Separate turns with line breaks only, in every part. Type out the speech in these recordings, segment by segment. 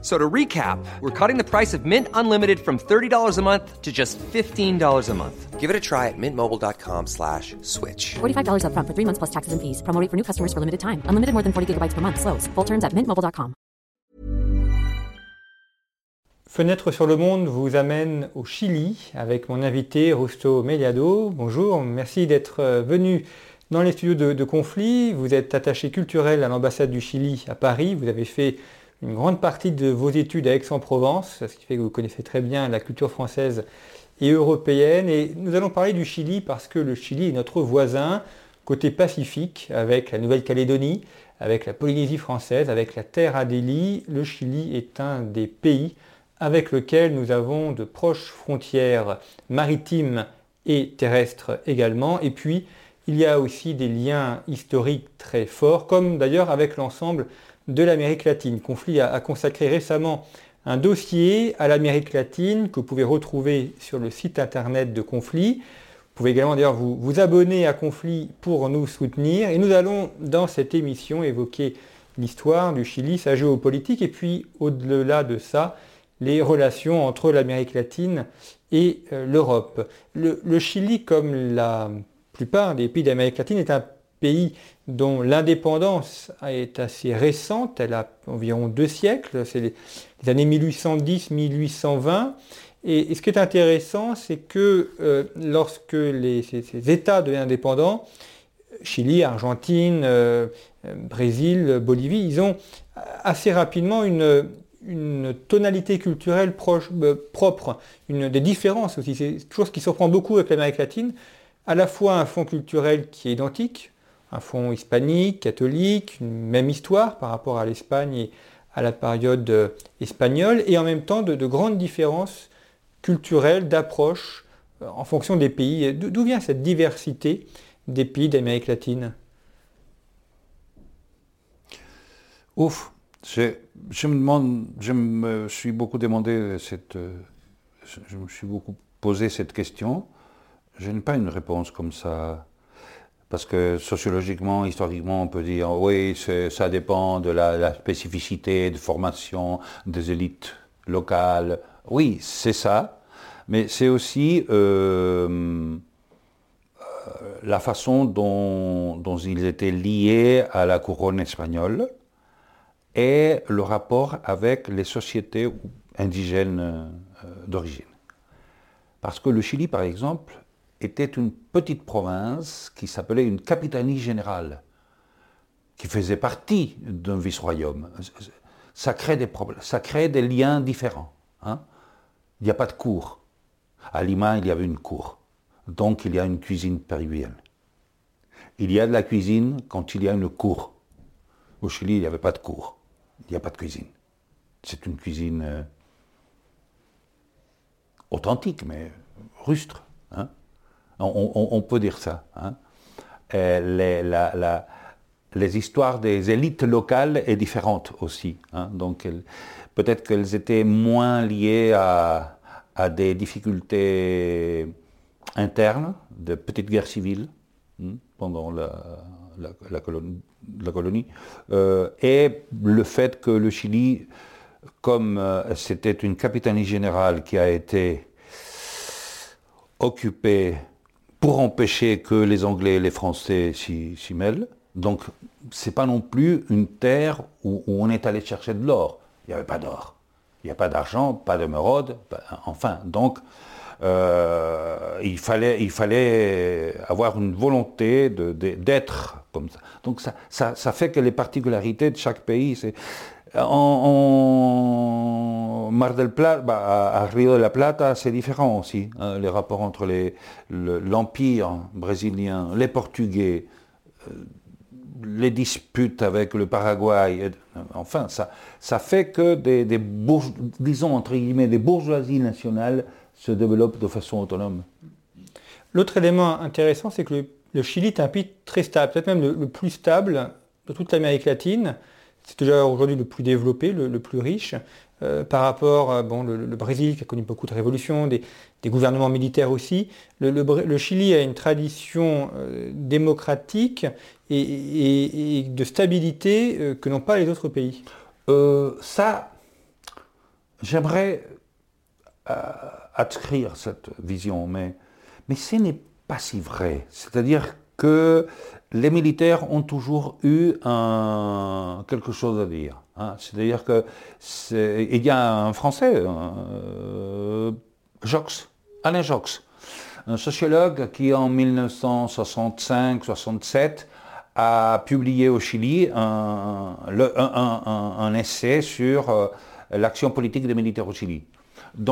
So to recap, we're cutting the price of Mint Unlimited from $30 a month to just $15 a month.
Give it a try at mintmobile.com slash switch.
$45 upfront for three months plus taxes and fees. Promo rate for new customers for limited time. Unlimited more than 40 gigabytes per month. Slows. Full terms at mintmobile.com.
Fenêtre sur le monde vous amène au Chili avec mon invité Rusto Meliado. Bonjour, merci d'être venu dans les studios de, de Conflit. Vous êtes attaché culturel à l'ambassade du Chili à Paris. Vous avez fait une grande partie de vos études à Aix-en-Provence, ce qui fait que vous connaissez très bien la culture française et européenne. Et nous allons parler du Chili parce que le Chili est notre voisin côté Pacifique avec la Nouvelle-Calédonie, avec la Polynésie française, avec la Terre Adélie. Le Chili est un des pays avec lequel nous avons de proches frontières maritimes et terrestres également. Et puis, il y a aussi des liens historiques très forts, comme d'ailleurs avec l'ensemble de l'Amérique latine. Conflit a, consacré récemment un dossier à l'Amérique latine que vous pouvez retrouver sur le site internet de Conflit. Vous pouvez également d'ailleurs vous, vous, abonner à Conflit pour nous soutenir. Et nous allons dans cette émission évoquer l'histoire du Chili, sa géopolitique et puis au-delà de ça, les relations entre l'Amérique latine et euh, l'Europe. Le, le Chili, comme la plupart des pays d'Amérique latine, est un pays dont l'indépendance est assez récente, elle a environ deux siècles, c'est les, années 1810-1820. Et, ce qui est intéressant, c'est que euh, lorsque les, ces, États deviennent indépendants, Chili, Argentine, euh, Brésil, Bolivie, ils ont assez rapidement une, tonalité culturelle euh, propre, une, des différences aussi. C'est quelque chose qui surprend beaucoup avec l'Amérique latine, à la fois un fond culturel qui est identique, un fond hispanique, catholique, une même histoire par rapport à l'Espagne et à la période euh, espagnole, et en même temps de, de grandes différences culturelles, d'approche euh, en fonction des pays. D'où vient cette diversité des pays d'Amérique latine?
Ouf, je, me je me suis beaucoup demandé cette, je me suis beaucoup posé cette question. Je n'ai pas une réponse comme ça parce que sociologiquement, historiquement, on peut dire oui, ça dépend de la, spécificité de formation des élites locales. Oui, c'est ça, mais c'est aussi euh, la façon dont, dont, ils étaient liés à la couronne espagnole et le rapport avec les sociétés indigènes euh, d'origine. Parce que le Chili, par exemple, était une petite province qui s'appelait une capitanie générale, qui faisait partie d'un vice-royaume. Ça crée des problèmes, ça crée des liens différents. Hein. Il n'y a pas de cour. À Lima, il y avait une cour. Donc, il y a une cuisine péruvienne. Il y a de la cuisine quand il y a une cour. Au Chili, il n'y avait pas de cour. Il n'y a pas de cuisine. C'est une cuisine euh, authentique, mais rustre. Hein. On, peut dire ça. Hein. La, les, histoires des élites locales est différente aussi. Hein. Peut-être qu'elles étaient moins liées à, des difficultés internes, de petites guerres civiles hein, pendant la, colonie. Euh, et le fait que le Chili, comme euh, c'était une capitanie générale qui a été occupée pour empêcher que les Anglais et les Français s'y mêlent. Donc, c'est pas non plus une terre où, on est allé chercher de l'or. Il n'y avait pas d'or. Il n'y a pas d'argent, pas de mérode, enfin. Donc, euh, il, fallait, il fallait avoir une volonté d'être comme ça. Donc, ça, ça, ça, fait que les particularités de chaque pays, c'est. En, en, Mar del Plata, bah, à Rio de la Plata, c'est différent aussi. Hein, les rapports entre l'Empire le, brésilien, les Portugais, euh, les disputes avec le Paraguay, enfin, ça, ça fait que des, bourgeoisies nationales se développent de façon autonome.
L'autre élément intéressant, c'est que le, Chili est un pays très stable, peut-être même le plus stable de toute l'Amérique latine c'est déjà aujourd'hui le plus développé, le, plus riche, par rapport à bon, le, Brésil qui a connu beaucoup de révolutions, des, gouvernements militaires aussi. Le, Chili a une tradition démocratique et, de stabilité que n'ont pas les autres pays.
ça, j'aimerais adscrire cette vision, mais, mais ce n'est pas si vrai. C'est-à-dire que les militaires ont toujours eu quelque chose à dire. Hein. C'est-à-dire que il y a un Français, euh, Jox, Alain Jox, un sociologue qui en 1965-67 a publié au Chili un, essai sur euh, l'action politique des militaires au Chili.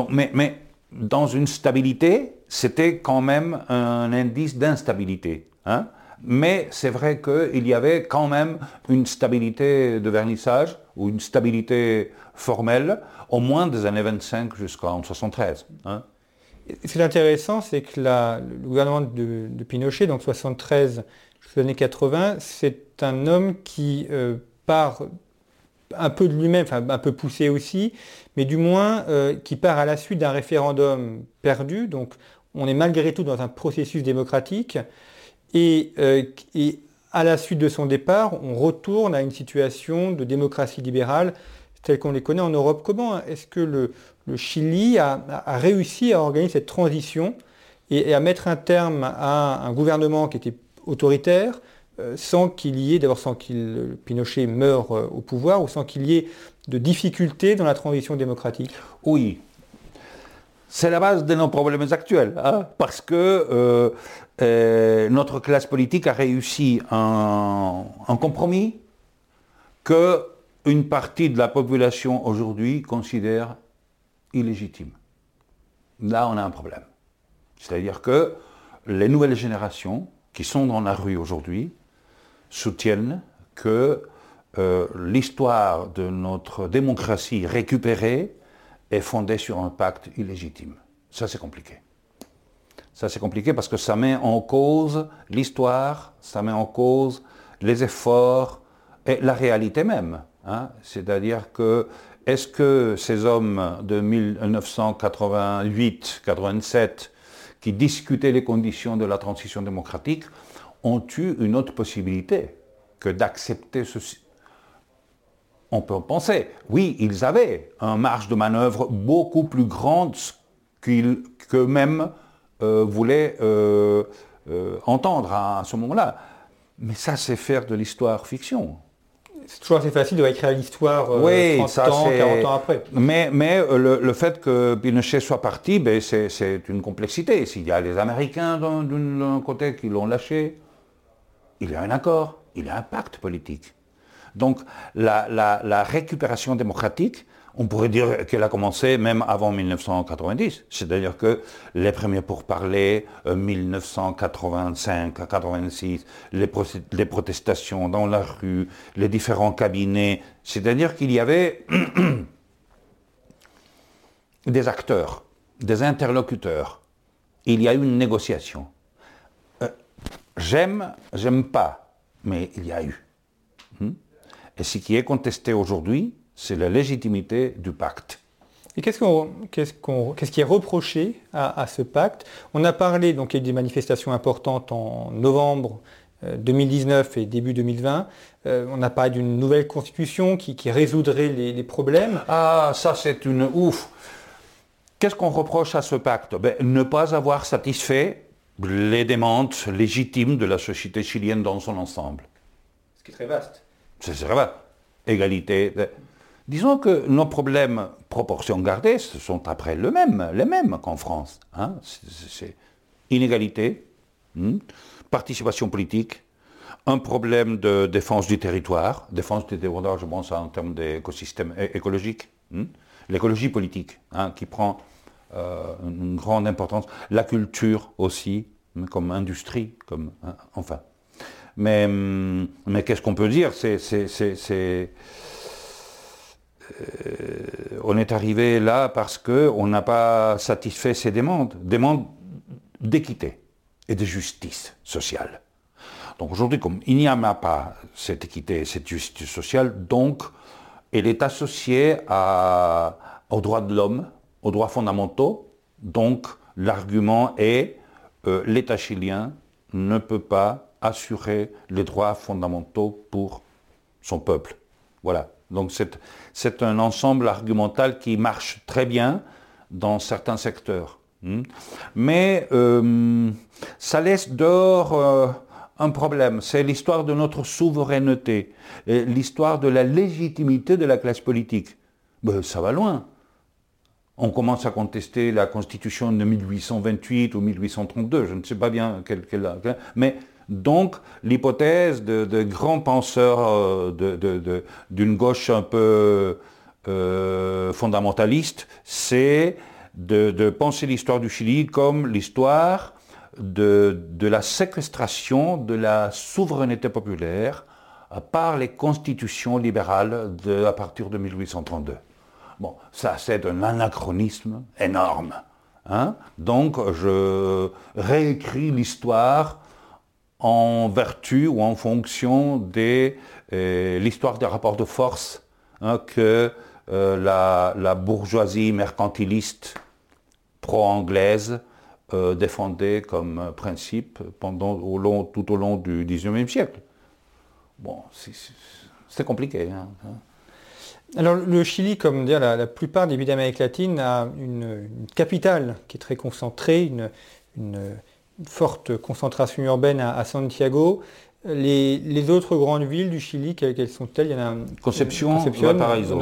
Mais dans une stabilité, c'était quand même un indice d'instabilité. Hein. Mais c'est vrai qu'il y avait quand même une stabilité de vernissage ou une stabilité formelle au moins des années 25 jusqu'en 73. Hein.
Ce qui est intéressant, c'est que le gouvernement de, Pinochet, donc 73 jusqu'aux années 80, c'est un homme qui euh, part un peu de lui-même, enfin un peu poussé aussi, mais du moins euh, qui part à la suite d'un référendum perdu. Donc on est malgré tout dans un processus démocratique. Et, euh, et, à la suite de son départ, on retourne à une situation de démocratie libérale telle qu'on les connaît en Europe. Comment est-ce que le, Chili a, réussi à organiser cette transition et, à mettre un terme à un gouvernement qui était autoritaire, euh, sans qu'il y ait, d'abord sans qu'il Pinochet meure euh, au pouvoir, ou sans qu'il y ait de difficultés dans la transition démocratique?
Oui. C'est la base de nos problèmes actuels, hein, parce que euh, notre classe politique a réussi un, un compromis que une partie de la population aujourd'hui considère illégitime. Là, on a un problème. C'est-à-dire que les nouvelles générations qui sont dans la rue aujourd'hui soutiennent que euh, l'histoire de notre démocratie récupérée est fondée sur un pacte illégitime. Ça, c'est compliqué. Ça, c'est compliqué parce que ça met en cause l'histoire, ça met en cause les efforts et la réalité même. Hein. C'est-à-dire que est-ce que ces hommes de 1988-87 qui discutaient les conditions de la transition démocratique ont eu une autre possibilité que d'accepter ceci? On peut penser, oui, ils avaient un marge de manœuvre beaucoup plus grande qu'eux-mêmes euh, voulaient euh, euh, entendre à, ce moment-là. Mais ça, c'est faire de l'histoire-fiction.
C'est toujours assez facile de écrire l'histoire oui, 30 ans, 40 ans après.
Mais, mais le, fait que Pinochet soit parti, ben, c'est une complexité. S'il y a les Américains d'un côté qui l'ont lâché, il y a un accord, il y a un pacte politique. Donc la, récupération démocratique, on pourrait dire qu'elle a commencé même avant 1990. C'est-à-dire que les premiers pourparlers, euh, 1985 à 86, les, protestations dans la rue, les différents cabinets, c'est-à-dire qu'il y avait des acteurs, des interlocuteurs. Il y a eu une négociation. J'aime, j'aime pas, mais il y a eu. Hmm? Et ce qui est contesté aujourd'hui, c'est la légitimité du pacte.
Et qu'est-ce, qu'est-ce, qui est reproché à, ce pacte? On a parlé, donc il y a eu des manifestations importantes en novembre 2019 euh, et début 2020. Euh, on a parlé d'une nouvelle constitution qui, résoudrait les, les, problèmes.
Ah, ça c'est une ouf. Qu'est-ce qu'on reproche à ce pacte? Ben, Ne pas avoir satisfait les demandes légitimes de la société chilienne dans son ensemble.
Ce qui est très vaste.
C'est très vaste. Égalité. Disons que nos problèmes, proportion gardée, ce sont après les mêmes qu'en France. Hein. C'est inégalité, hmm, participation politique, un problème de défense du territoire, défense du territoire, je pense en termes d'écosystème écologique, hmm, l'écologie politique, hein, qui prend euh, une grande importance. La culture aussi, comme industrie, comme hein, enfin. Mais, qu'est-ce qu'on peut dire? On est arrivé là parce qu'on n'a pas satisfait ces demandes, demandes d'équité et de justice sociale. Donc aujourd'hui, comme il n'y a pas cette équité et cette justice sociale, donc elle est associée aux droits de l'homme, aux droits fondamentaux. Donc l'argument est euh, l'État chilien ne peut pas assurer les droits fondamentaux pour son peuple. Voilà. Donc c'est un ensemble argumental qui marche très bien dans certains secteurs. Hmm. Mais euh, ça laisse dehors euh, un problème, c'est l'histoire de notre souveraineté, l'histoire de la légitimité de la classe politique. Ben, ça va loin. On commence à contester la constitution de 1828 ou 1832, je ne sais pas bien quelle, quelle mais donc l'hypothèse de, grands penseurs euh, d'une gauche un peu euh, fondamentaliste, c'est de, penser l'histoire du Chili comme l'histoire de, la séquestration de la souveraineté populaire par les constitutions libérales à partir de 1832. Bon, ça c'est un anachronisme énorme. Hein. Donc je réécris l'histoire en vertu ou en fonction de euh, l'histoire des rapports de force hein, que euh, la, bourgeoisie mercantiliste pro-anglaise euh, défendait comme principe pendant, tout au long du XIXe siècle. Bon, c'est compliqué. Hein, hein.
Alors le Chili, comme la, plupart des pays d'Amérique latine, a une, capitale qui est très concentrée, une, forte concentration urbaine à, Santiago. Les, autres grandes villes du Chili, quelles, sont-elles? Il y en a
Conception, Concepción Valparaiso.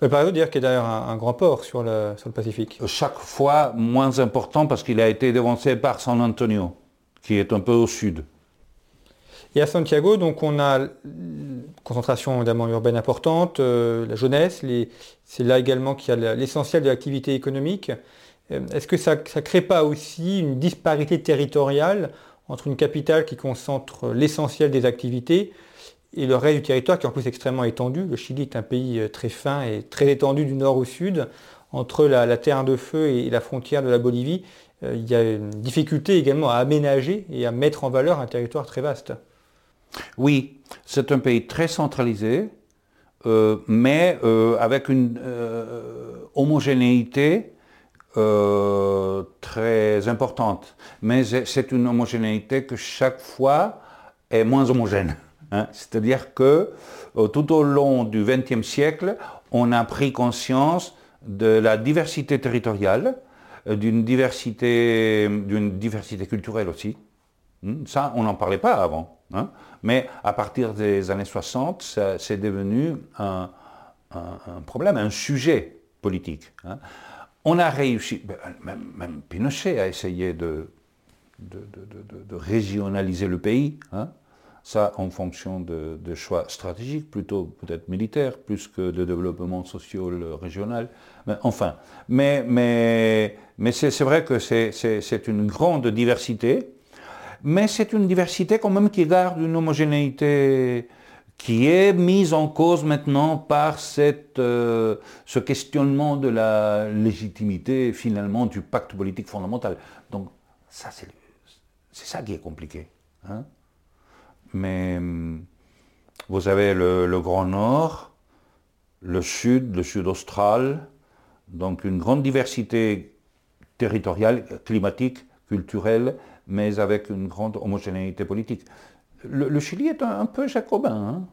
Valparaiso, dire qu'il y a d'ailleurs un, grand port sur le, sur le Pacifique.
Chaque fois moins important parce qu'il a été dévancé par San Antonio, qui est un peu au sud.
Et à Santiago, donc on a une concentration évidemment urbaine importante, euh, la jeunesse, c'est là également qu'il y a l'essentiel de l'activité économique. Euh, est-ce que ça ne crée pas aussi une disparité territoriale entre une capitale qui concentre l'essentiel des activités et le reste du territoire qui est en plus extrêmement étendu? Le Chili est un pays euh, très fin et très étendu du nord au sud. Entre la, terre de feu et la frontière de la Bolivie, il y a une difficulté également à aménager et à mettre en valeur un territoire très vaste.
Oui, c'est un pays très centralisé, euh, mais euh, avec une euh, très importante. Mais c'est une homogénéité que chaque fois est moins homogène. Hein. C'est-à-dire que tout au long du XXe siècle, on a pris conscience de la diversité territoriale, d'une diversité, d'une diversité culturelle aussi. Hmm, ça, on n'en parlait pas avant. Hein. Mais à partir des années 60, c'est devenu un, problème, un sujet politique. Hein. On a réussi, ben, même, Pinochet a essayé de, régionaliser le pays, hein. ça en fonction de, choix stratégiques, plutôt peut-être militaires, plus que de développement social régional. Mais, enfin, mais, mais c'est vrai que c'est une grande diversité mais c'est une diversité quand même qui garde une homogénéité qui est mise en cause maintenant par euh, ce questionnement de la légitimité finalement du pacte politique fondamental. Donc ça c'est ça qui est compliqué. Hein. Mais hum, vous avez le, le, Grand Nord, le Sud, le Sud austral, donc une grande diversité territoriale, climatique, culturelle, mais avec une grande homogénéité politique. Le, Chili est un, peu jacobin, hein,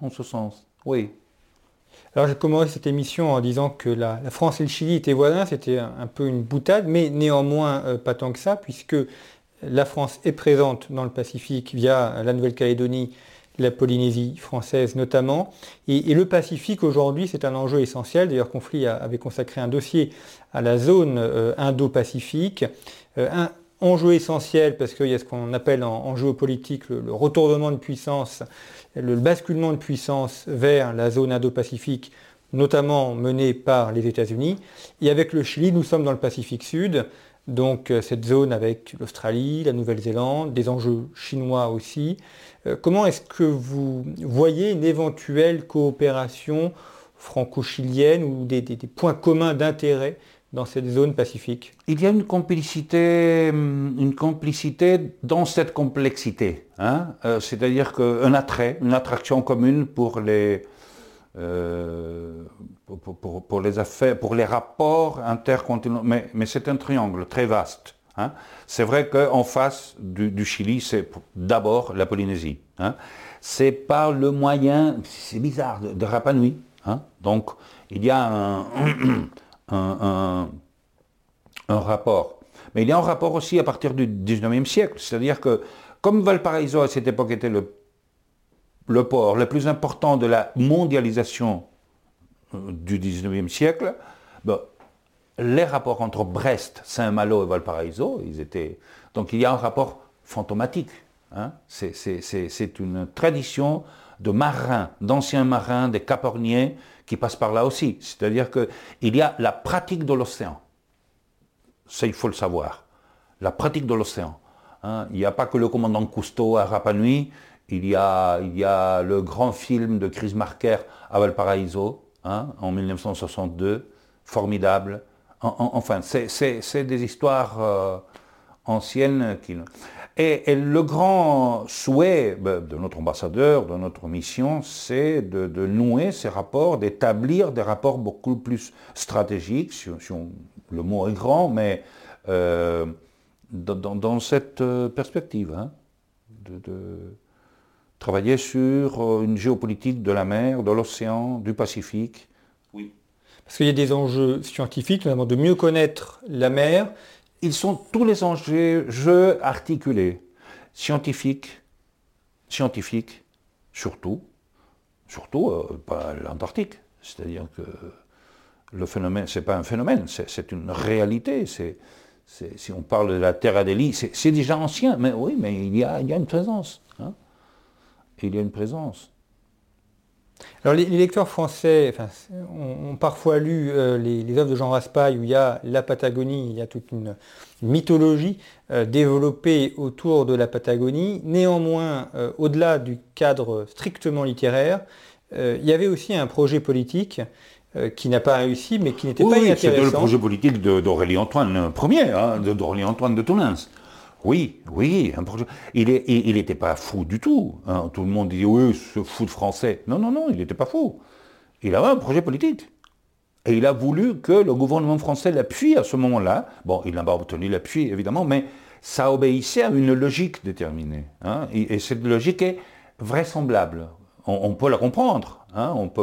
en ce sens, oui.
Alors j'ai commencé cette émission en disant que la, France et le Chili étaient voisins, c'était un, peu une boutade, mais néanmoins euh, pas tant que ça, puisque la France est présente dans le Pacifique via la Nouvelle-Calédonie, la Polynésie française notamment. Et, le Pacifique aujourd'hui, c'est un enjeu essentiel. D'ailleurs, Conflit avait consacré un dossier à la zone euh, Indo-Pacifique. Euh, enjeu essentiel parce qu'il y a ce qu'on appelle en, géopolitique le, retournement de puissance, le basculement de puissance vers la zone Indo-Pacifique, notamment mené par les États-Unis. Et avec le Chili, nous sommes dans le Pacifique Sud, donc euh, cette zone avec l'Australie, la Nouvelle-Zélande, des enjeux chinois aussi. Euh, comment est-ce que vous voyez une éventuelle coopération franco-chilienne ou des points communs d'intérêt dans cette zone pacifique
Il y a une complicité, hum, une complicité dans cette complexité. Hein. Euh, C'est-à-dire qu'un attrait, une attraction commune pour les, euh, pour, les affaires, pour les rapports intercontinentaux. Mais, c'est un triangle très vaste. hein. C'est vrai qu'en face du, Chili, c'est d'abord la Polynésie. hein. C'est par le moyen, c'est bizarre, de, de Rapa Nui. hein. Donc il y a un, un- rapport. Mais il y a un rapport aussi à partir du 19e siècle. C'est-à-dire que comme Valparaiso à cette époque était le, port le plus important de la mondialisation euh, du 19e siècle, ben, les rapports entre Brest, Saint-Malo et Valparaiso, ils étaient... Donc il y a un rapport fantomatique. hein. C'est une tradition de marins, d'anciens marins, des caporniers qui passent par là aussi. C'est-à-dire qu'il y a la pratique de l'océan. Ça, il faut le savoir. La pratique de l'océan. hein. Il n'y a pas que le commandant Cousteau à Rapa Nui, il y a, le grand film de Chris Marker à Valparaiso, hein, en 1962, formidable. En- en- enfin, c'est des histoires euh, anciennes. Qui... Et, et le grand souhait ben, de notre ambassadeur, de notre mission, c'est de, de nouer ces rapports, d'établir des rapports beaucoup plus stratégiques, si, si on- le mot est grand, mais euh, dans, dans- dans cette euh, perspective, hein, de, de travailler sur euh, une géopolitique de la mer, de l'océan, du Pacifique. Oui.
Parce qu'il y a des enjeux scientifiques, notamment de mieux connaître la mer.
Ils sont tous les enjeux jeux articulés, scientifiques, scientifiques, surtout, surtout euh, pas l'Antarctique. C'est-à-dire que le phénomène, c'est pas un phénomène, c'est une réalité. Si on parle de la Terre Adélie, c'est c'est déjà ancien, mais oui, mais il y a, une présence. hein. Il y a une présence.
Alors les, les lecteurs français enfin, ont, ont parfois lu euh, les, les œuvres de Jean Raspail où il y a la Patagonie, il y a toute une, mythologie euh, développée autour de la Patagonie. Néanmoins, euh, au-delà du cadre strictement littéraire, il y avait aussi un projet politique qui n'a pas réussi, mais qui n'était
Oui,
pas
oui, c'était le projet politique d'Aurélie Antoine Ier, hein, de- d'Aurélie Antoine de. Oui, oui, un projet. Il n'était pas fou du tout. hein. Tout le monde dit oui, ce fou de français. Non, non, non, il n'était pas fou. Il avait un projet politique. Et il a voulu que le gouvernement français l'appuie à ce moment-là. Bon, il n'a pas obtenu l'appui, évidemment, mais ça obéissait à une logique déterminée. hein. Et, et cette logique est vraisemblable. On, peut la comprendre. hein. On, peut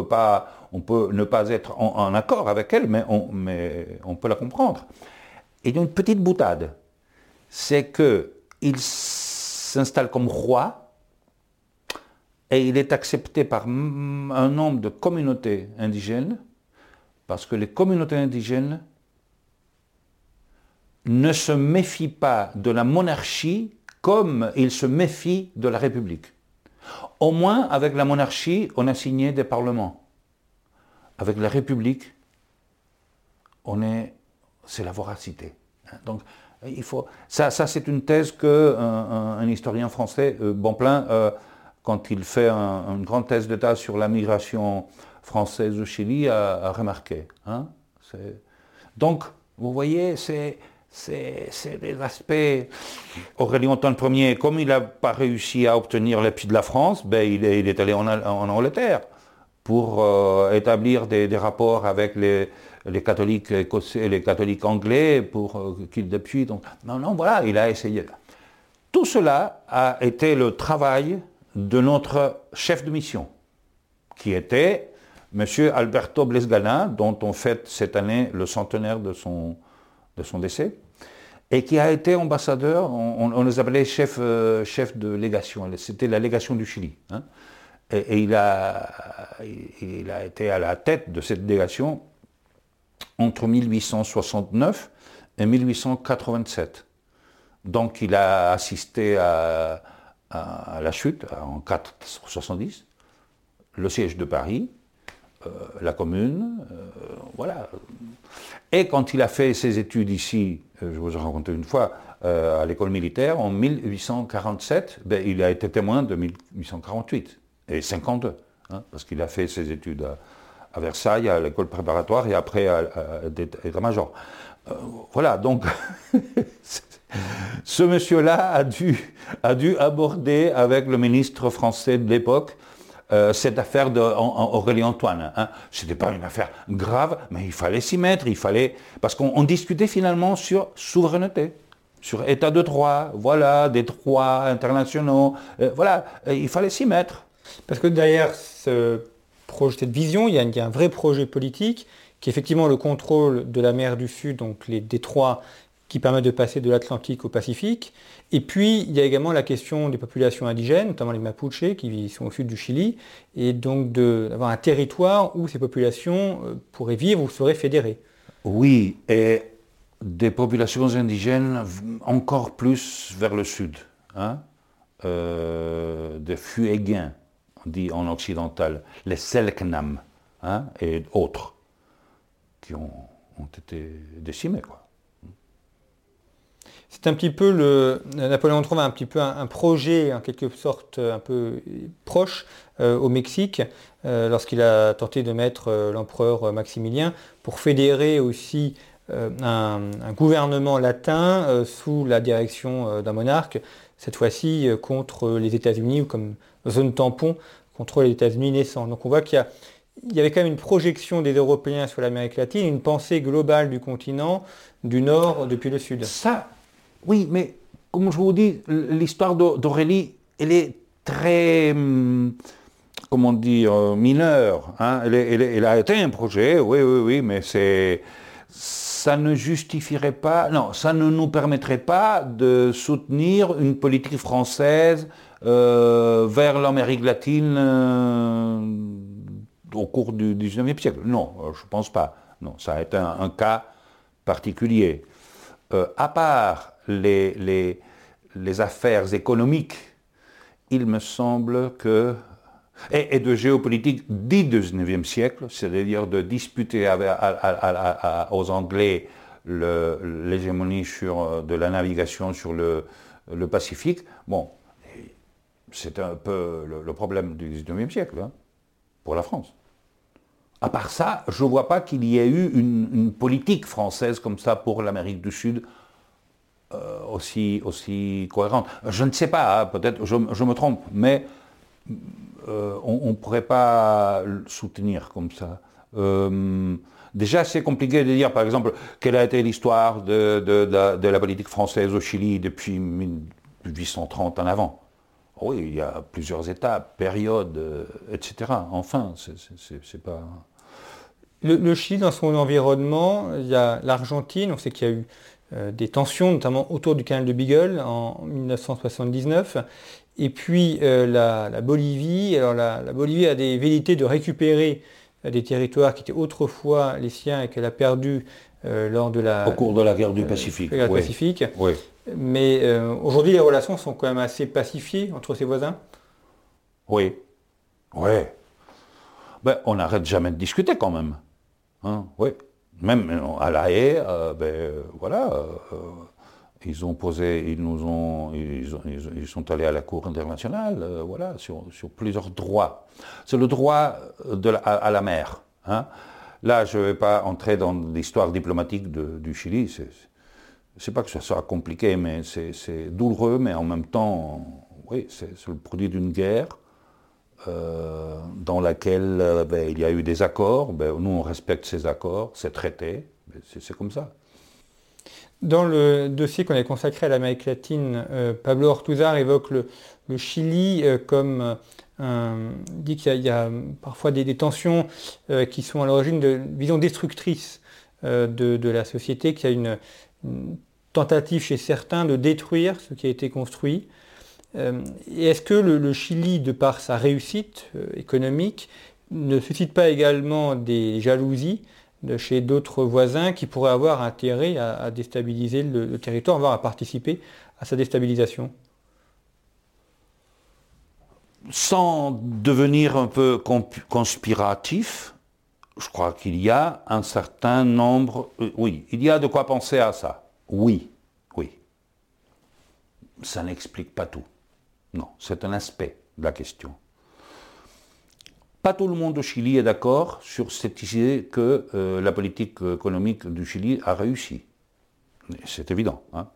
ne pas être en, accord avec elle, mais on, mais on peut la comprendre. Et une petite boutade. C'est qu'il s'installe comme roi et il est accepté par un nombre de communautés indigènes parce que les communautés indigènes ne se méfient pas de la monarchie comme ils se méfient de la République. Au moins, avec la monarchie, on a signé des parlements. Avec la République, on est, c'est la voracité. Il faut, ça, ça c'est une thèse que un, un- historien français, euh, Bonplein, euh, quand il fait un- une grande thèse d'État sur la migration française au Chili, a, remarqué. hein. Donc, vous voyez, c'est c'est des aspects. Aurélien Antoine Ier, comme il n'a pas réussi à obtenir l'appui de la France, ben, il, est, allé en, Angleterre pour euh, établir des rapports avec les, les catholiques écossais les catholiques anglais pour euh, qu'ils l'appuient. Donc, non, non, voilà, il a essayé. Tout cela a été le travail de notre chef de mission, qui était M. Alberto Blesgana, dont on fête cette année le centenaire de son, décès, et qui a été ambassadeur, on, les appelait chef, euh, chef de légation, c'était la légation du Chili. hein. Et, il, a, été à la tête de cette délégation entre 1869 et 1887. Donc il a assisté à, la chute en 470, le siège de Paris, euh, la commune, euh, voilà. Et quand il a fait ses études ici, euh, je vous ai raconté une fois, à l'école militaire, en 1847, ben, il a été témoin de 1848 et 52, hein, parce qu'il a fait ses études à, à Versailles, à l'école préparatoire et après à, l'état-major. Euh, voilà, donc ce monsieur-là a dû, a dû aborder avec le ministre français de l'époque euh, cette affaire d'Aurélie Antoine. Hein. Ce n'était pas une affaire grave, mais il fallait s'y mettre, il fallait... Parce qu'on discutait finalement sur souveraineté, sur état de droit, voilà, des droits internationaux, euh, voilà, il fallait s'y mettre.
Parce que derrière ce cette vision, il y, a, un vrai projet politique qui est effectivement le contrôle de la mer du Sud, donc les détroits qui permettent de passer de l'Atlantique au Pacifique. Et puis, il y a également la question des populations indigènes, notamment les Mapuches, qui sont au sud du Chili, et donc d'avoir un territoire où ces populations euh, pourraient vivre ou seraient fédérées.
Oui, et des populations indigènes encore plus vers le sud, hein, euh, des Fuéguins, dit en occidental, les Selknam hein, et autres, qui ont, été décimés. Quoi.
C'est un petit peu le. Napoléon III a un petit peu un, projet, en quelque sorte, un peu proche euh, au Mexique, euh, lorsqu'il a tenté de mettre euh, l'empereur Maximilien pour fédérer aussi un, gouvernement latin sous la direction d'un monarque, cette fois-ci contre les États-Unis ou comme zone tampon contre les États-Unis naissants. Donc on voit qu'il y, avait quand même une projection des Européens sur l'Amérique latine, une pensée globale du continent, du nord depuis le sud.
Ça, oui, mais comme je vous dis, l'histoire d'Aurélie, elle est très, hum, comment dire, euh, mineure. Hein. Elle, a été un projet, oui, oui, oui, mais c'est ça ne justifierait pas, non, ça ne nous permettrait pas de soutenir une politique française euh, vers l'Amérique latine euh, au cours du XIXe siècle. Non, euh, je ne pense pas. Non, ça a été un, cas particulier. à part les, affaires économiques, il me semble que et, de géopolitique du XIXe siècle, c'est-à-dire de disputer aux Anglais l'hégémonie de la navigation sur le, Pacifique. C'est un peu le, problème du XIXe siècle, hein, pour la France. À part ça, je ne vois pas qu'il y ait eu une, politique française comme ça pour l'Amérique du Sud euh, aussi, cohérente. Je ne sais pas, hein, peut-être je, me trompe, mais euh, on ne pourrait pas soutenir comme ça. Euh, déjà, c'est compliqué de dire, par exemple, quelle a été l'histoire de, la politique française au Chili depuis 1830 en avant. Oui, il y a plusieurs étapes, périodes, euh, etc. Enfin, c'est pas...
Le, Chili, dans son environnement, il y a l'Argentine, on sait qu'il y a eu euh, des tensions, notamment autour du canal de Beagle en 1979. Et puis euh, la, Bolivie, alors la, Bolivie a des velléités de récupérer des territoires qui étaient autrefois les siens et qu'elle a perdus lors de la...
Au cours de la guerre du Pacifique.
Pacifique. Oui. Mais euh, aujourd'hui, les relations sont quand même assez pacifiées entre ses voisins
Oui. Oui. Ben, on n'arrête jamais de discuter quand même. Hein, oui. Même euh, à La Haye, euh, ben, voilà, ils ont posé, ils nous ont, ils, sont allés à la Cour internationale, voilà, sur, plusieurs droits. C'est le droit à, la mer. Hein. Là, je ne vais pas entrer dans l'histoire diplomatique du Chili, sais pas que ça soit compliqué, mais c'est douloureux, mais en même temps, oui, c'est le produit d'une guerre euh, dans laquelle euh, ben, il y a eu des accords. Ben, nous, on respecte ces accords, ces traités. C'est comme ça.
Dans le dossier qu'on a consacré à l'Amérique latine, euh, Pablo Ortuzar évoque le, Chili comme un, dit qu'il y, a parfois des, tensions qui sont à l'origine de vision destructrice de, la société, qu'il y a une, tentative chez certains de détruire ce qui a été construit. Euh, est-ce que le, Chili, de par sa réussite euh, économique, ne suscite pas également des jalousies chez d'autres voisins qui pourraient avoir intérêt à, déstabiliser le, territoire, voire à participer à sa déstabilisation?
Sans devenir un peu conspiratif, je crois qu'il y a un certain nombre, euh, oui, il y a de quoi penser à ça. Oui, oui. Ça n'explique pas tout. Non, c'est un aspect de la question. pas tout le monde au Chili est d'accord sur cette idée que euh, la politique économique du Chili a réussi. C'est évident. Hein.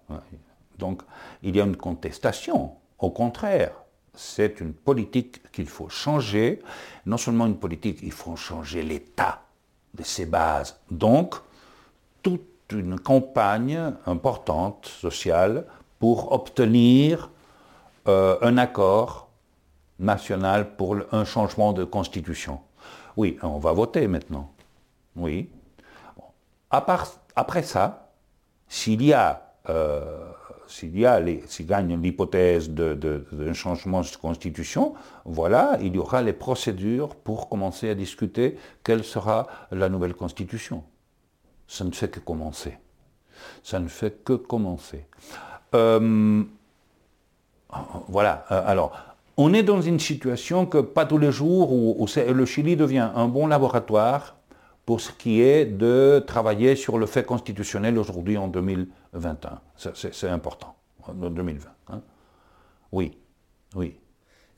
Donc il y a une contestation. Au contraire, c'est une politique qu'il faut changer. Non seulement une politique, il faut changer l'état de ses bases. Donc, toute une campagne importante sociale pour obtenir euh, un accord national pour un changement de constitution. Oui, on va voter maintenant. Oui. après ça, s'il y a, euh, s'il gagne l'hypothèse d'un changement de constitution, voilà, il y aura les procédures pour commencer à discuter quelle sera la nouvelle constitution. Ça ne fait que commencer. Ça ne fait que commencer. Euh, voilà. Euh, alors, on est dans une situation que pas tous les jours où, le Chili devient un bon laboratoire pour ce qui est de travailler sur le fait constitutionnel aujourd'hui en 2021. C'est important, en 2020. Hein. Oui, oui.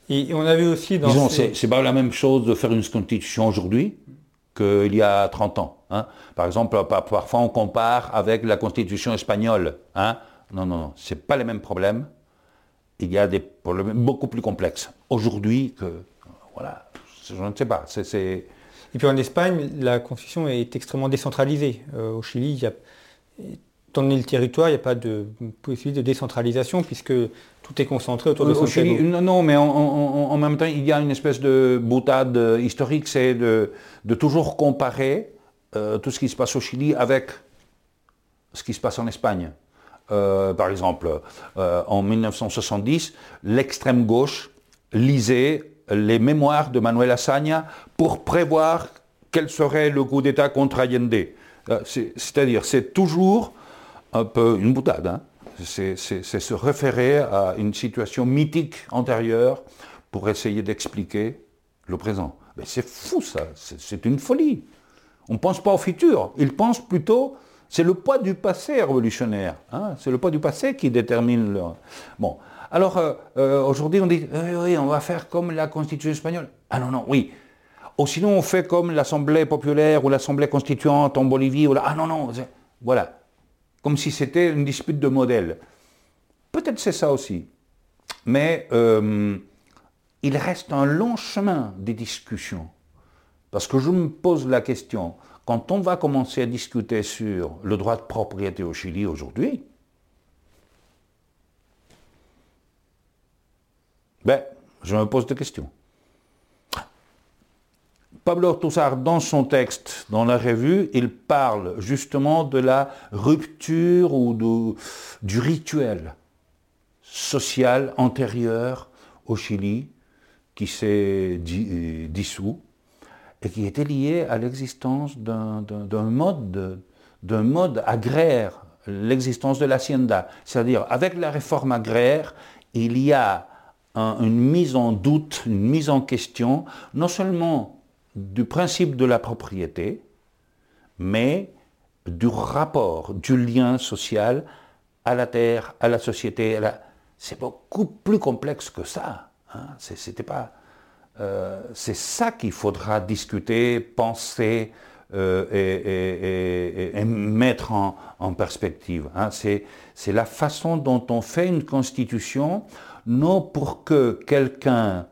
Et on a vu aussi dans...
Disons, c'est pas la même chose de faire une constitution aujourd'hui qu'il y a 30 ans. Hein. Par exemple, parfois on compare avec la constitution espagnole. Hein. Non, non, non, c'est pas les mêmes problèmes il y a des problèmes beaucoup plus complexes aujourd'hui que. Voilà, je ne sais pas.
Et puis en Espagne, la constitution est extrêmement décentralisée. Euh, au Chili, il y a, étant donné le territoire, il n'y a pas de possibilité de décentralisation puisque tout est concentré autour de Santiago.
Chili, non, mais en, même temps, il y a une espèce de boutade historique, c'est de, toujours comparer euh, tout ce qui se passe au Chili avec ce qui se passe en Espagne. Euh, par exemple, en 1970, l'extrême gauche lisait les mémoires de Manuel Azaña pour prévoir quel serait le coup d'État contre Allende. Euh, c'est-à-dire, c'est toujours un peu une boutade. Hein. C'est se référer à une situation mythique antérieure pour essayer d'expliquer le présent. Mais c'est fou ça, c'est une folie. On ne pense pas au futur, il pense plutôt c'est le poids du passé révolutionnaire. Hein. c'est le poids du passé qui détermine le... Bon. Alors, euh, euh, aujourd'hui, on dit, oui, on va faire comme la Constitution espagnole. Ah non, non, oui. Ou sinon, on fait comme l'Assemblée populaire ou l'Assemblée constituante en Bolivie. Ou Ah non, non, voilà. Comme si c'était une dispute de modèle. Peut-être c'est ça aussi. Mais euh, il reste un long chemin des discussions. Parce que je me pose la question, quand on va commencer à discuter sur le droit de propriété au Chili aujourd'hui, ben, je me pose des questions. Pablo Ortuzar, dans son texte, dans la revue, il parle justement de la rupture ou du rituel social antérieur au Chili qui s'est dissous et qui était lié à l'existence d'un mode, d'un mode agraire, l'existence de l'hacienda. C'est-à-dire, avec la réforme agraire, il y a une mise en doute, une mise en question, non seulement du principe de la propriété, mais du rapport, du lien social à la terre, à la société. C'est beaucoup plus complexe que ça. Hein. Pas euh, c'est ça qu'il faudra discuter, penser euh, et, mettre en, perspective. Hein. C'est la façon dont on fait une constitution, non pour que quelqu'un,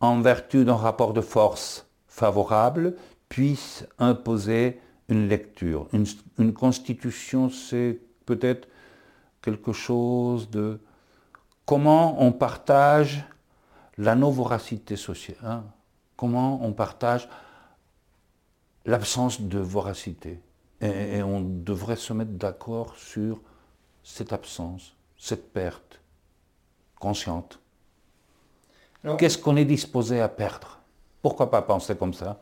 en vertu d'un rapport de force favorable, puisse imposer une lecture. une constitution, c'est peut-être quelque chose de comment on partage la non-voracité sociale. Hein. Comment on partage l'absence de voracité. Et, on devrait se mettre d'accord sur cette absence, cette perte consciente. Qu'est-ce qu'on est disposé à perdre? Pourquoi pas penser comme ça?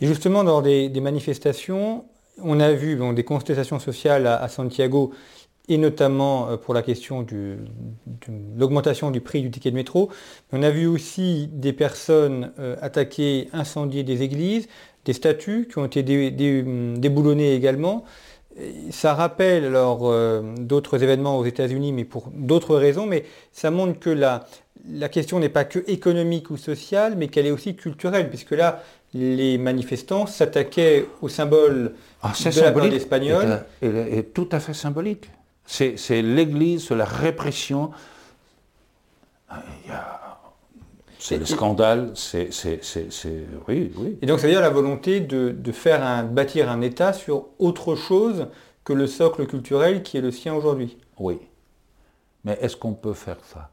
Et justement, lors des, manifestations, on a vu des contestations sociales à Santiago et notamment euh, pour la question de l'augmentation du prix du ticket de métro. On a vu aussi des personnes euh, attaquer, incendier des églises, des statues qui ont été déboulonnées également. Ça rappelle alors euh, d'autres événements aux États-Unis, mais pour d'autres raisons, mais ça montre que la, la question n'est pas que économique ou sociale, mais qu'elle est aussi culturelle, puisque là, les manifestants s'attaquaient au symbole
Ah,
de la
symbolique.
parole espagnole.
Elle est, elle est tout à fait symbolique. C'est l'Église, c'est la répression. Ah, il y a- C'est le scandale, c'est... c'est- c'est- c'est- Oui, oui.
Et donc ça veut dire la volonté de, de faire un, bâtir un État sur autre chose que le socle culturel qui est le sien aujourd'hui.
Oui. Mais est-ce qu'on peut faire ça?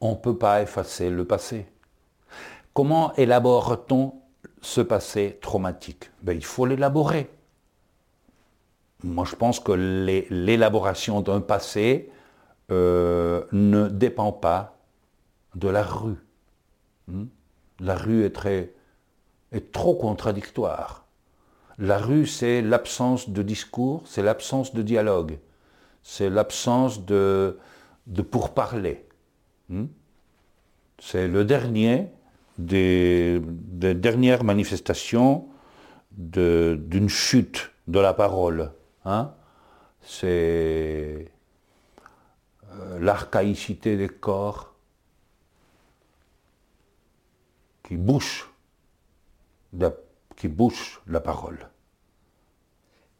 On ne peut pas effacer le passé. Comment élabore-t-on ce passé traumatique? Ben, Il faut l'élaborer. Moi, je pense que l'é- l'élaboration d'un passé euh, ne dépend pas de la rue. Hmm? La rue est, très, est trop contradictoire. La rue, c'est l'absence de discours, c'est l'absence de dialogue, c'est l'absence de, de pourparler. Hmm? C'est le dernier des, dernières manifestations d'une chute de la parole. hein? C'est euh, l'archaïcité des corps qui bouche, la- qui bouche la parole.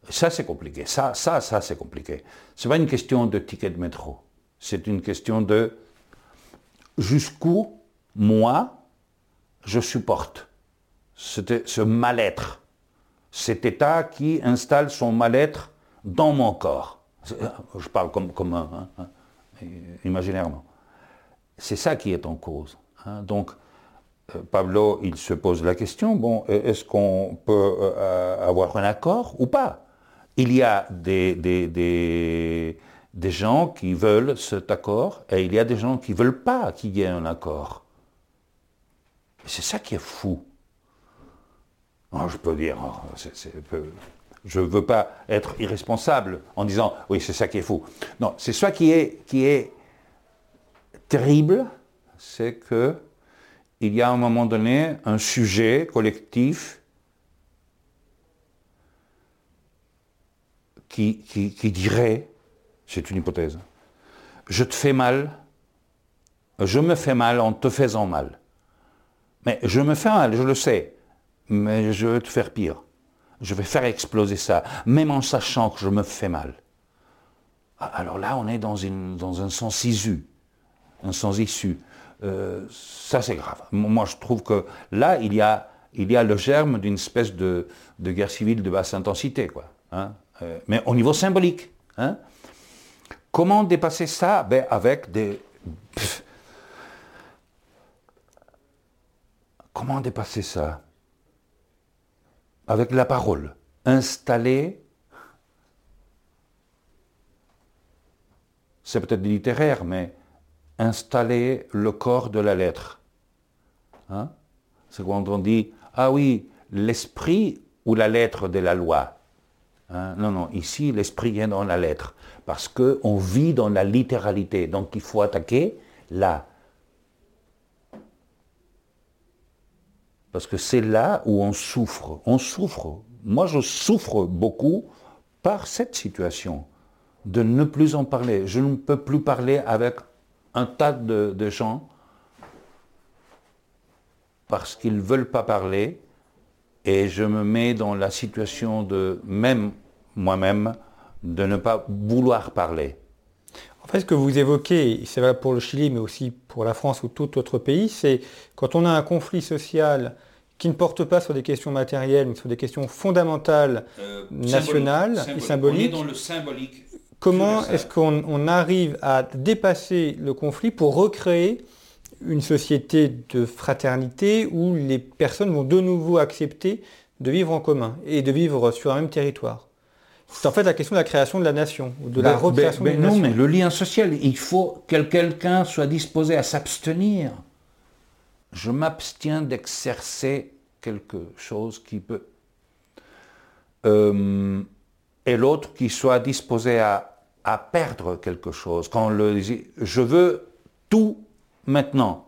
Ça, c'est compliqué. Ça, ça, ça, c'est compliqué. C'est pas une question de ticket de métro. C'est une question de jusqu'où, moi, je supporte ce, ce mal-être, cet état qui installe son mal-être dans mon corps. Je parle comme, comme hein, imaginairement. C'est ça qui est en cause. hein. Donc, Pablo, il se pose la question, bon, euh, est-ce qu'on peut euh, avoir un accord ou pas? Il y a des, gens qui veulent cet accord et il y a des gens qui ne veulent pas qu'il y ait un accord. C'est ça qui est fou. Je peux dire, peu- je ne veux pas être irresponsable en disant, oui, c'est ça qui est fou. Non, c'est ça qui est terrible, c'est que il y a à un moment donné un sujet collectif qui, dirait, c'est une hypothèse, je te fais mal, je me fais mal en te faisant mal. Mais je me fais mal, je le sais, mais je vais te faire pire. Je vais faire exploser ça, même en sachant que je me fais mal. Ah, Alors là, on est dans un sens issu, un sens issu. Euh, ça, c'est grave. Moi, je trouve que là, il y a, il y a le germe d'une espèce de, de guerre civile de basse intensité, quoi. hein. Euh, mais au niveau symbolique. hein. Comment dépasser ça? Ben, Avec des... Comment dépasser ça? Avec la parole. Installer c'est peut-être littéraire, mais installer le corps de la lettre. Hein? C'est quand on dit, ah oui, l'esprit ou la lettre de la loi. Hein? Non, non, ici, l'esprit vient dans la lettre, parce qu'on vit dans la littéralité, donc il faut attaquer là. Parce que c'est là où on souffre. On souffre. Moi, je souffre beaucoup par cette situation de ne plus en parler. Je ne peux plus parler avec un tas de, de gens parce qu'ils ne veulent pas parler et je me mets dans la situation de même moi-même de ne pas vouloir parler.
En fait, ce que vous évoquez, et c'est valable pour le Chili, mais aussi pour la France ou tout autre pays, c'est quand on a un conflit social qui ne porte pas sur des questions matérielles, mais sur des questions fondamentales, nationales et symboliques,
le symbolique.
Comment est-ce qu'on on arrive à dépasser le conflit pour recréer une société de fraternité où les personnes vont de nouveau accepter de vivre en commun et de vivre sur un même territoire? C'est en fait la question de la création de la nation, ou de la
Ben,
recréation
ben,
d'une
ben non,
nation.
mais le lien social, il faut que quelqu'un soit disposé à s'abstenir. Je m'abstiens d'exercer quelque chose qui peut... Euh, et l'autre qui soit disposé à, à perdre quelque chose. Quand on le dit, je veux tout maintenant.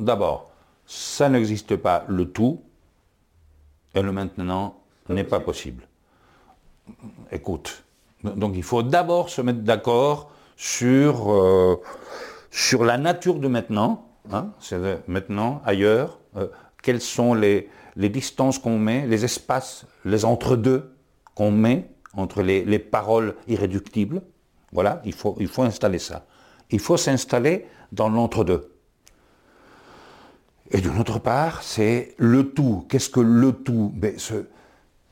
D'abord, ça n'existe pas, le tout, et le maintenant n'est pas possible. écoute, donc il faut d'abord se mettre d'accord sur, euh, sur la nature de maintenant, hein, c'est maintenant, ailleurs, euh, quelles sont les, les distances qu'on met, les espaces, les entre-deux qu'on met entre les, les, paroles irréductibles. Voilà, il faut, installer ça. Il faut s'installer dans l'entre-deux. Et d'une autre part, c'est le tout. Qu'est-ce que le tout? Ben,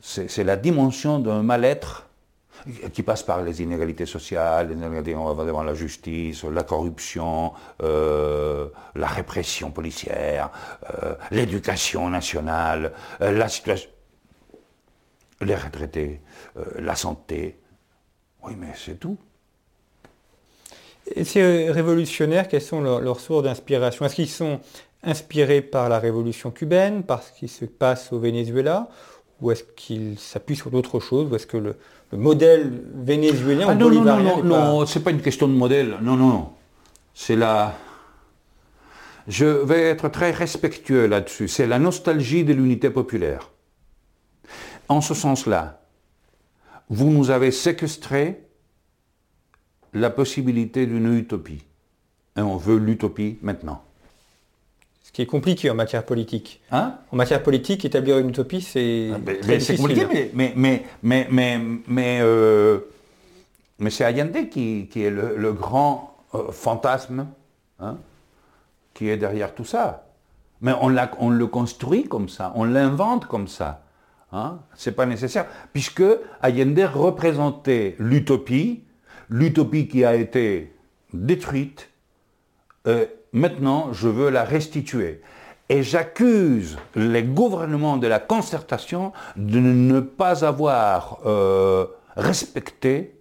C'est la dimension d'un mal-être qui passe par les inégalités sociales, les inégalités, devant la justice, la corruption, euh, la répression policière, euh, l'éducation nationale, euh, la situation, les retraités, la santé. Oui, mais c'est tout.
Et ces révolutionnaires, quelles sont leurs sources d'inspiration? Est-ce qu'ils sont inspiré par la révolution cubaine, par ce qui se passe au Venezuela, ou est-ce qu'il s'appuie sur d'autres choses, ou est-ce que le, modèle vénézuélien
ah, ou non, non, non, non, non, c'est pas une question de modèle, non, non, non. C'est la... Je vais être très respectueux là-dessus. C'est la nostalgie de l'unité populaire. En ce sens-là, vous nous avez séquestré la possibilité d'une utopie. Et on veut l'utopie maintenant
qui est compliqué en matière politique.
Hein?
En matière politique, établir une utopie, c'est ah,
C'est compliqué, mais, mais, mais, mais, mais, euh, mais c'est Allende qui, qui, est le, grand euh, fantasme hein, qui est derrière tout ça. Mais on, on le construit comme ça, on l'invente comme ça. Hein. C'est pas nécessaire, puisque Allende représentait l'utopie, l'utopie qui a été détruite, euh, Maintenant, je veux la restituer. Et j'accuse les gouvernements de la concertation de ne pas avoir euh, respecté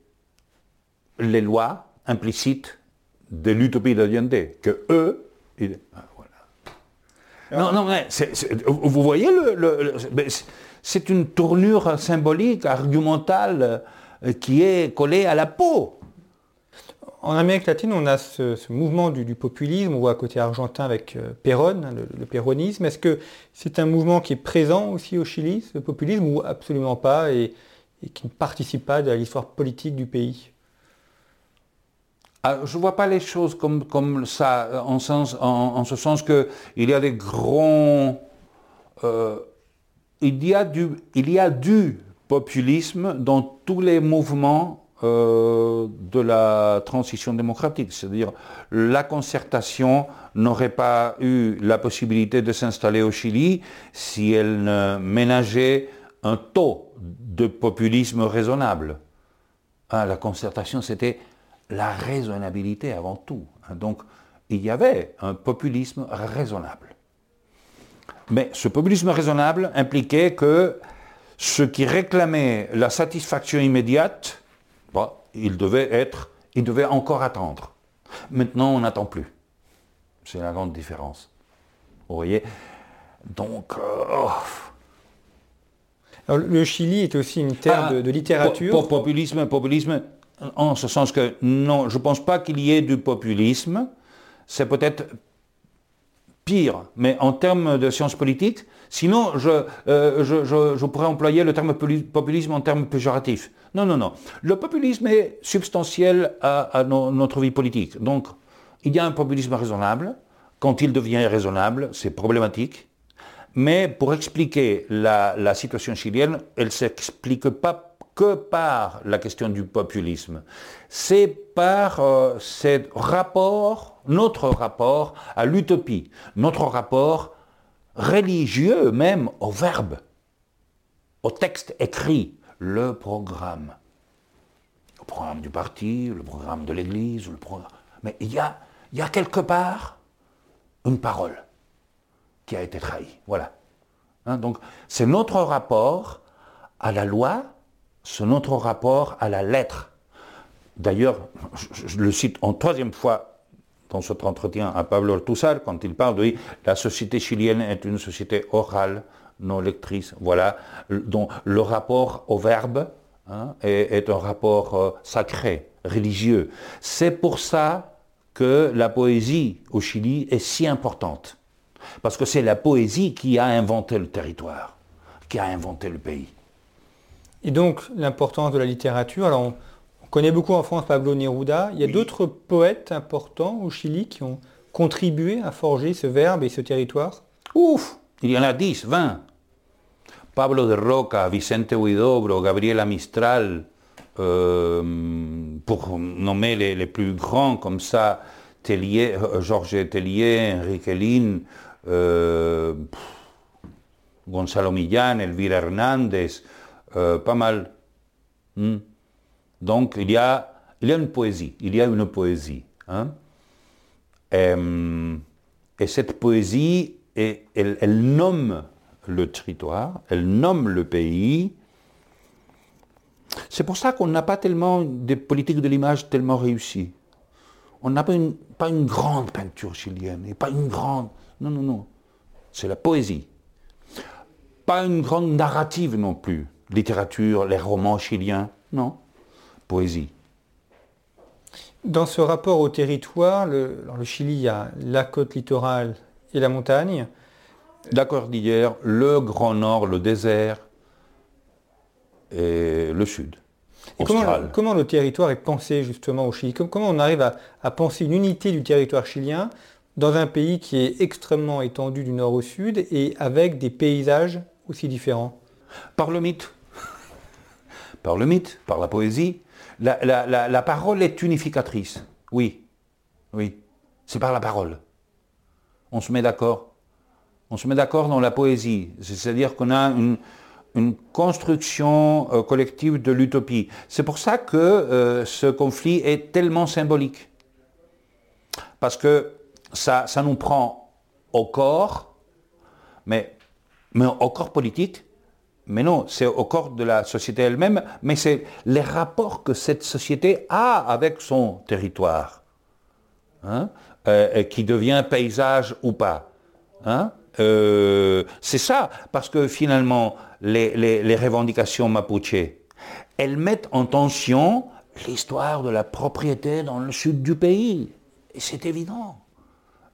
les lois implicites de l'utopie d'Allende, que eux, ah, non, non, vous voyez, le, c'est une tournure symbolique, argumentale, qui est collée à la peau.
En Amérique latine, on a ce, mouvement du, populisme, on voit à côté argentin avec euh, Perón, hein, le, péronisme. Est-ce que c'est un mouvement qui est présent aussi au Chili, ce populisme, ou absolument pas, et, qui ne participe pas de l'histoire politique du pays?
Ah, je ne vois pas les choses comme, comme ça, en, sens, en, ce sens qu'il y a des grands... Euh, il, y a du, il y a du populisme dans tous les mouvements euh, de la transition démocratique. C'est-à-dire la concertation n'aurait pas eu la possibilité de s'installer au Chili si elle ne ménageait un taux de populisme raisonnable. Hein, la concertation, c'était la raisonnabilité avant tout. Hein, donc, il y avait un populisme raisonnable. Mais ce populisme raisonnable impliquait que ceux qui réclamaient la satisfaction immédiate il devait être, il devait encore attendre. Maintenant, on n'attend plus. C'est la grande différence. Vous voyez? Donc, euh,
Alors, le Chili est aussi une terre ah, de, littérature.
populisme, populisme, en ce sens que non, je ne pense pas qu'il y ait du populisme. C'est peut-être pire, mais en termes de sciences politiques, sinon euh, je, je, pourrais employer le terme populisme en termes péjoratifs. Non, non, non. Le populisme est substantiel à, notre vie politique. Donc, il y a un populisme raisonnable. Quand il devient raisonnable, c'est problématique. Mais pour expliquer la, situation chilienne, elle ne s'explique pas que par la question du populisme. C'est par euh, ce rapport notre rapport à l'utopie, notre rapport religieux même au verbe, au texte écrit, le programme. Le programme du parti, le programme de l'Église, le programme... Mais il y a, quelque part une parole qui a été trahie. Voilà. Hein, donc c'est notre rapport à la loi, c'est notre rapport à la lettre. D'ailleurs, je le cite en troisième fois dans cet entretien à Pablo Ortuzar, quand il parle de la société chilienne est une société orale, non lectrice, voilà, dont le rapport au verbe hein, est, un rapport euh, sacré, religieux. C'est pour ça que la poésie au Chili est si importante. Parce que c'est la poésie qui a inventé le territoire, qui a inventé le pays.
Et donc l'importance de la littérature. Alors connaît beaucoup en France Pablo Neruda. Il y a d'autres poètes importants au Chili qui ont contribué à forger ce verbe et ce territoire
Ouf, il y en a 10, 20. Pablo de Roca, Vicente Huidobro, Gabriela Mistral, euh, pour nommer les, plus grands comme ça, Tellier, euh, Georges Tellier, Enrique Lin, euh, Gonzalo Millán, Elvira Hernández, pas mal. Hmm. Donc il y, a, une poésie, il y a une poésie. Hein. et cette poésie, elle nomme le territoire, elle nomme le pays. C'est pour ça qu'on n'a pas tellement des politiques de l'image tellement réussies. On n'a pas une, pas une grande peinture chilienne, et pas une grande... Non, non, non. C'est la poésie. Pas une grande narrative non plus. Littérature, les romans chiliens, non. Poésie.
Dans ce rapport au territoire, le, Chili, il y a la côte littorale et la montagne
la cordillère, le Grand Nord, le désert et le Sud.
comment, le territoire est pensé justement au Chili? Comment on arrive à, penser une unité du territoire chilien dans un pays qui est extrêmement étendu du nord au sud et avec des paysages aussi différents?
Par le mythe. Par le mythe, par la poésie. La, parole est unificatrice. Oui. Oui. C'est par la parole. On se met d'accord on se met d'accord dans la poésie, c'est-à-dire qu'on a une, construction euh, collective de l'utopie. C'est pour ça que euh, ce conflit est tellement symbolique. Parce que ça, nous prend au corps, mais au corps politique, mais non, c'est au corps de la société elle-même, mais c'est les rapports que cette société a avec son territoire, hein, euh, qui devient paysage ou pas. Hein. Euh, c'est ça, parce que finalement, les, revendications mapuche, elles mettent en tension l'histoire de la propriété dans le sud du pays. Et c'est évident.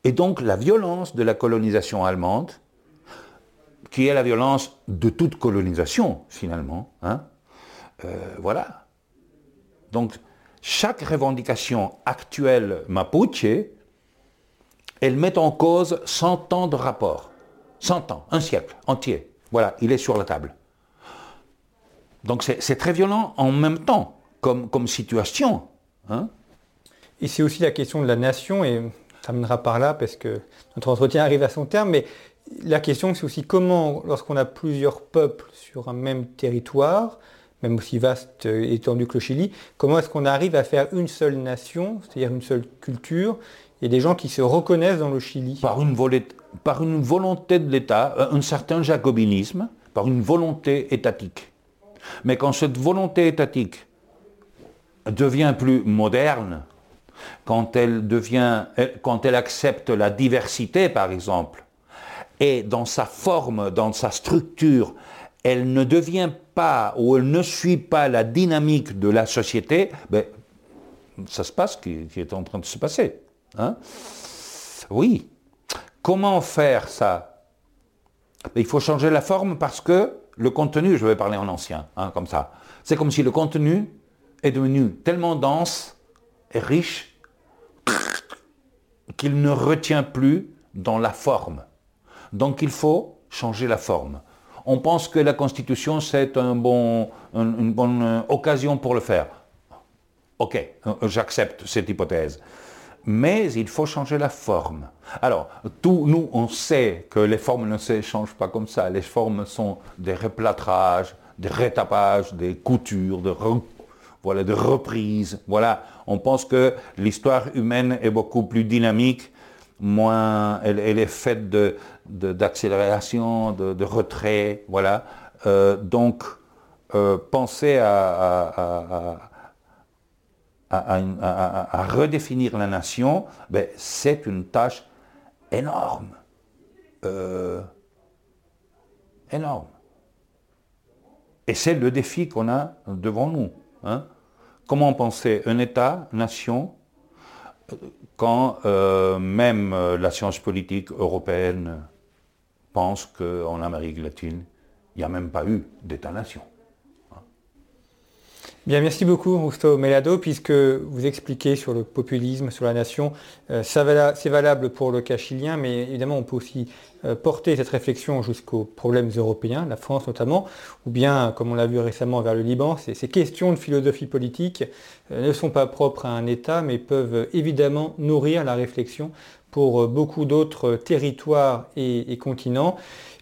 Et donc la violence de la colonisation allemande, qui est la violence de toute colonisation finalement, hein, euh, voilà. Donc chaque revendication actuelle mapuche, elle met en cause 100 ans de rapport. 100 ans, un siècle entier. Voilà, il est sur la table. Donc c'est très violent en même temps comme, situation. Hein.
et c'est aussi la question de la nation, et ça mènera par là parce que notre entretien arrive à son terme, mais la question c'est aussi comment, lorsqu'on a plusieurs peuples sur un même territoire, même aussi vaste et étendu que le Chili, comment est-ce qu'on arrive à faire une seule nation, c'est-à-dire une seule culture, et des gens qui se reconnaissent dans le Chili?
Par une, volonté de l'État, euh, un certain jacobinisme, par une volonté étatique. Mais quand cette volonté étatique devient plus moderne, quand elle accepte la diversité, par exemple, et dans sa forme, dans sa structure, elle ne devient pas ou elle ne suit pas la dynamique de la société, ben, ça se passe ce qui, est en train de se passer. Hein. oui, Comment faire ça? Il faut changer la forme parce que le contenu, je vais parler en ancien, hein, comme ça, c'est comme si le contenu est devenu tellement dense et riche qu'il ne retient plus dans la forme. Donc il faut changer la forme. On pense que la Constitution, c'est une bonne occasion pour le faire. Ok, j'accepte cette hypothèse mais il faut changer la forme. Alors, nous, on sait que les formes ne se changent pas comme ça. Les formes sont des replâtrages, des rétapages, des coutures, de, voilà, de reprises. Voilà, on pense que l'histoire humaine est beaucoup plus dynamique, moins, elle, est faite d'accélération, de, retrait, voilà. Euh, donc, euh, penser à redéfinir la nation, ben, c'est une tâche énorme. Euh, énorme. Et c'est le défi qu'on a devant nous. Hein. Comment penser un État, nation, quand euh, même la science politique européenne pense qu'en Amérique latine, il n'y a même pas eu d'État-nation.
Bien, merci beaucoup, Rusto Melado, puisque vous expliquez sur le populisme, sur la nation. Euh, c'est valable pour le cas chilien, mais évidemment, on peut aussi euh, porter cette réflexion jusqu'aux problèmes européens, la France notamment, ou bien, comme on l'a vu récemment vers le Liban, ces, questions de philosophie politique euh, ne sont pas propres à un État, mais peuvent évidemment nourrir la réflexion pour beaucoup d'autres territoires et continents.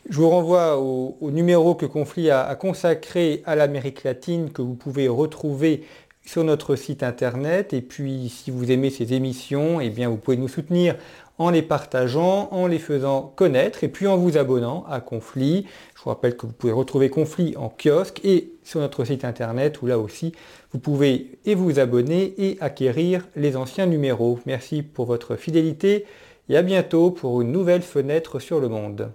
Je vous renvoie au, numéro que Conflit a, consacré à l'Amérique latine que vous pouvez retrouver sur notre site internet. Et puis, si vous aimez ces émissions, eh bien, vous pouvez nous soutenir en les partageant, en les faisant connaître et puis en vous abonnant à Conflit. Je vous rappelle que vous pouvez retrouver Conflit en kiosque et sur notre site internet où là aussi vous pouvez et vous abonner et acquérir les anciens numéros. Merci pour votre fidélité et à bientôt pour une nouvelle fenêtre sur le monde.